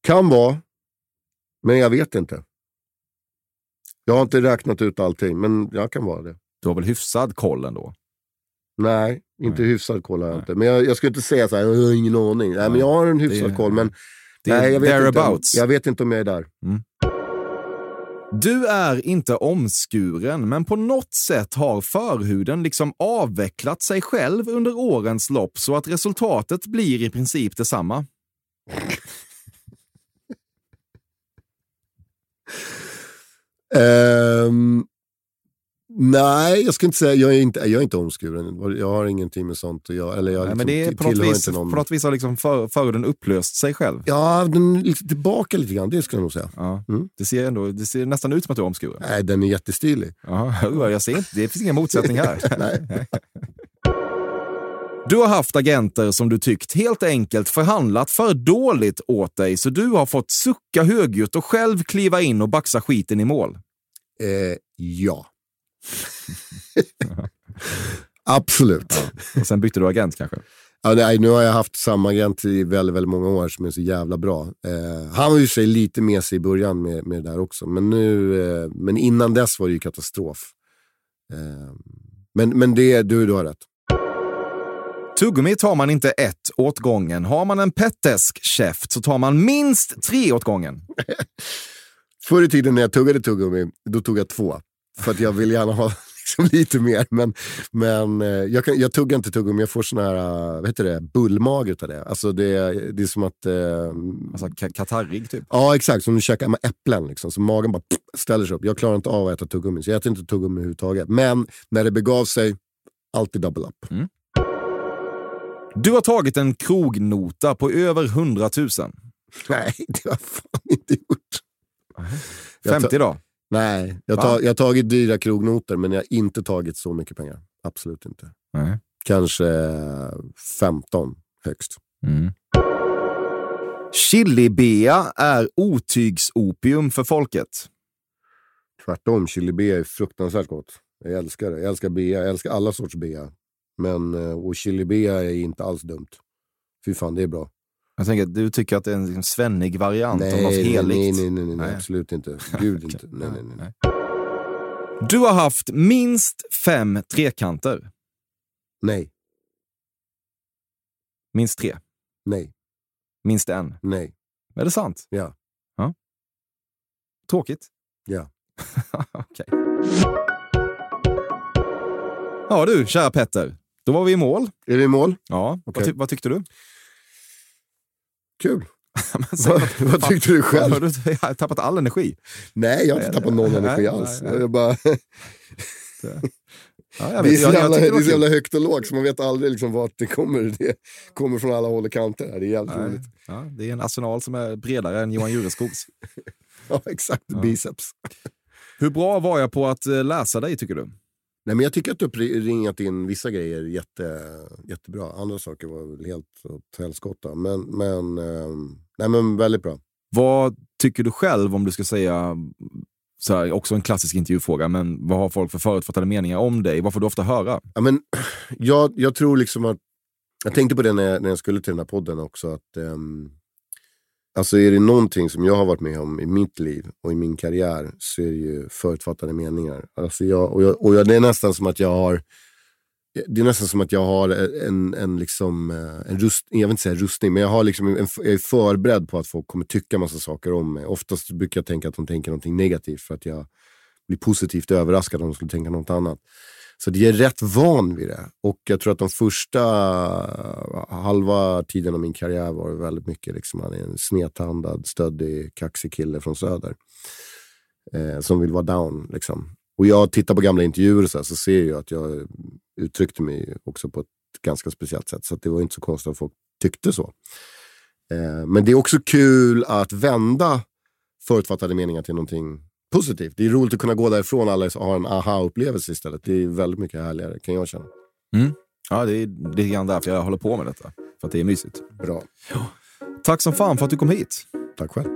Kan vara, men jag vet inte. Jag har inte räknat ut allting, men jag kan vara det.
Du har väl hyfsad koll ändå?
Nej, inte hyfsad koll har jag inte. Men jag, jag skulle inte säga så här, jag har ingen aning. Nej, men jag har en hyfsad
Det-
koll, men
Det är
nej, jag, vet inte,
thereabouts.
jag vet inte om jag är där.
Du är inte omskuren, men på något sätt har förhuden liksom avvecklat sig själv under årens lopp så att resultatet blir i princip detsamma.
Ehm, nej, jag ska inte säga, jag är inte, jag är inte omskuren. Jag har ingenting med sånt att göra. Eller jag
Nej,
liksom
men det är på något vis,
någon...
på något vis har liksom för, förhuden upplöst sig själv.
Ja, den är tillbaka lite grann, det skulle jag nog säga.
Ja.
Mm.
Det, ser ändå, det ser nästan ut som att du är omskuren.
Nej, den är jättestilig.
Ja, jag ser inte, det finns ingen motsättning här.
Nej.
Du har haft agenter som du tyckt helt enkelt förhandlat för dåligt åt dig, så du har fått sucka högljutt och själv kliva in och baxa skiten i mål.
Eh, ja. Absolut.
Och sen bytte du agent kanske?
Ja, nej, nu har jag haft samma agent i väldigt, väldigt många år som är så jävla bra. Eh, han var ju sig lite med sig i början med, med det där också, men, nu, eh, men innan dess var det ju katastrof. Eh, men, men det, du, du har rätt.
Tuggummi tar man inte ett åt gången. Har man en pettesk käft så tar man minst tre åt gången.
Förr i tiden när jag tuggade tuggummi, då tog jag två. För att jag vill gärna ha liksom lite mer. Men, men eh, jag, kan, jag tuggar inte tuggummi, jag får sån här, eh, vad heter det, bullmage utav det. Alltså det, det är som att... Eh,
Alltså ka- katarrig typ.
ja, exakt. Som du käkar med äpplen. Liksom. Så magen bara ställer sig upp. Jag klarar inte av att äta tuggummi, så jag äter inte tuggummi överhuvudtaget. Men när det begav sig, alltid double up.
Du har tagit en krognota på över 100 000.
Nej, det har jag fan inte gjort. Jag
50 då?
Nej, jag,
Va?
tar, jag har tagit dyra krognoter men jag har inte tagit så mycket pengar. Absolut inte.
Nej.
Kanske eh, 15 högst.
Mm. Chili-bea är otygsopium för folket.
Tvärtom, chili bea är fruktansvärt gott. Jag älskar det. Jag älskar bea. Jag älskar alla sorts bea. Men eh, och chili bea är inte alls dumt. Fy fan, det är bra.
Jag tänker du tycker att det är en liksom svennig variant av något
Nej, nej,
heligt.
nej, nej, nej, nej,
Nej.
absolut inte. Gud inte. Nej, nej, nej.
Du har haft minst fem trekanter.
Nej,
Minst tre.
nej,
Minst en.
nej.
Är det sant?
Ja.
ja. Tråkigt.
Ja.
Okej. Ja du, kära Petter. Då var vi i mål.
Är vi i mål?
Ja. Vad,
Okej.
ty- vad tyckte du?
Kul. Vad, vad tyckte du själv?
Har du har tappat all energi?
Nej, jag har inte tappat någon energi alls.
nej.
Jag bara...
Ja, jag
Det är, så jävla, det
det
är så högt och lågt så man vet aldrig liksom vart det kommer. Det kommer från alla håll och kanter. här. Det är jävligt
Nej.
roligt.
Ja, det är en arsenal som är bredare än Johan Jureskogs.
Ja, exakt. Biceps.
Hur bra var jag på att eh, läsa dig, tycker du?
Nej, men jag tycker att du har ringat in vissa grejer jätte, jättebra. Andra saker var väl helt åt helskotta. Men, men, ehm, nej, men väldigt bra.
Vad tycker du själv, om du ska säga, så här, också en klassisk intervjufråga, men vad har folk för förutfattade meningar om dig? Vad får du ofta höra?
Ja, men, jag, jag tror liksom att... Jag tänkte på det när jag, när jag skulle till den här podden också. att ehm, Alltså är det någonting som jag har varit med om i mitt liv och i min karriär så är det ju förutfattade meningar. Alltså jag, och jag, och jag, det är nästan som att jag har det är nästan som att jag har en, en, liksom, eh, en rust, jag vill inte säga rustning, men jag, har liksom en, jag är förberedd på att folk kommer tycka massa saker om mig. Oftast brukar jag tänka att de tänker någonting negativt för att jag blir positivt överraskad om de skulle tänka något annat. Så jag är rätt van vid det. Och jag tror att de första eh, halva tiden av min karriär var det väldigt mycket liksom, han är en snedtandad, stöddig, kaxig kille från söder. Eh, som vill vara down. Liksom. Och jag tittar på gamla intervjuer och så, här, så ser jag att jag uttryckte mig också på ett ganska speciellt sätt. Så att det var inte så konstigt att folk tyckte så. Eh, men det är också kul att vända förutfattade meningar till någonting positivt. Det är roligt att kunna gå därifrån och alla har en aha-upplevelse istället. Det är väldigt mycket härligare kan jag känna.
Ja, det är lite grann därför jag håller på med detta. För att det är mysigt.
Bra.
Tack som fan för att du kom hit.
Tack själv.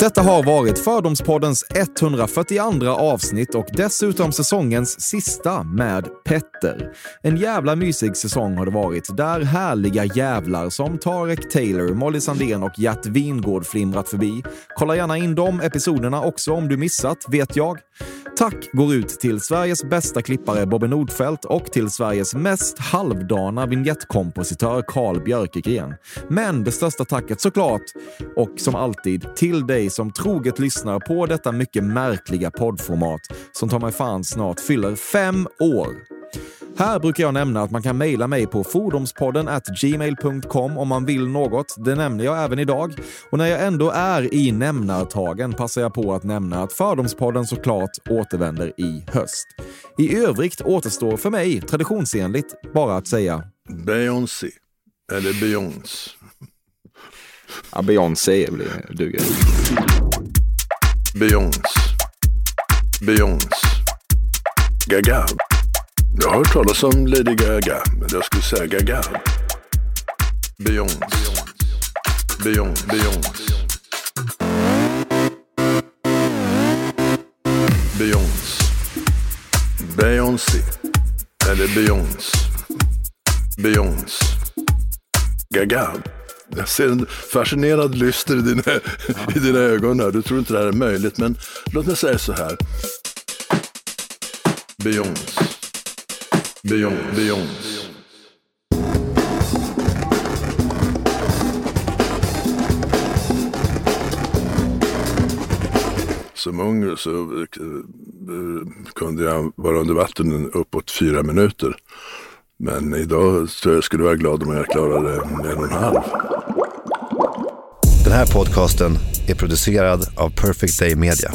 Detta har varit Fördomspoddens 142 avsnitt och dessutom säsongens sista med Petter. En jävla mysig säsong har det varit, där härliga jävlar som Tarek Taylor, Molly Sandén och Gert Wingård flimrat förbi. Kolla gärna in de episoderna också om du missat, vet jag. Tack går ut till Sveriges bästa klippare Bobbe Nordfeldt och till Sveriges mest halvdana vignettkompositör Carl Björkegren. Men det största tacket såklart, och som alltid, till dig som troget lyssnar på detta mycket märkliga poddformat som tar mig fan snart fyller fem år. Här brukar jag nämna att man kan mejla mig på fordomspodden at gmail.com om man vill något. Det nämner jag även idag. Och när jag ändå är i nämnartagen passar jag på att nämna att Fördomspodden såklart återvänder i höst. I övrigt återstår för mig traditionsenligt bara att säga
Beyoncé. Eller Beyoncé.
ja, Beyoncé blir duger.
Beyoncé. Beyoncé. Gaga. Jag har hört talas om Lady Gaga, men jag skulle säga Gaga. Beyoncé. Beyoncé. Beyoncé. Beyoncé. Beyoncé. Eller Beyoncé. Beyoncé. Gaga. Jag ser en fascinerad lyster i dina, i dina ögon. Här. Du tror inte det här är möjligt, men låt mig säga så här. Beyoncé. Beyoncé. beyond. Som ung så eh, kunde jag vara under vatten uppåt fyra minuter. Men idag tror jag skulle vara glad om jag klarade en och en halv.
Den här podcasten är producerad av Perfect Day Media.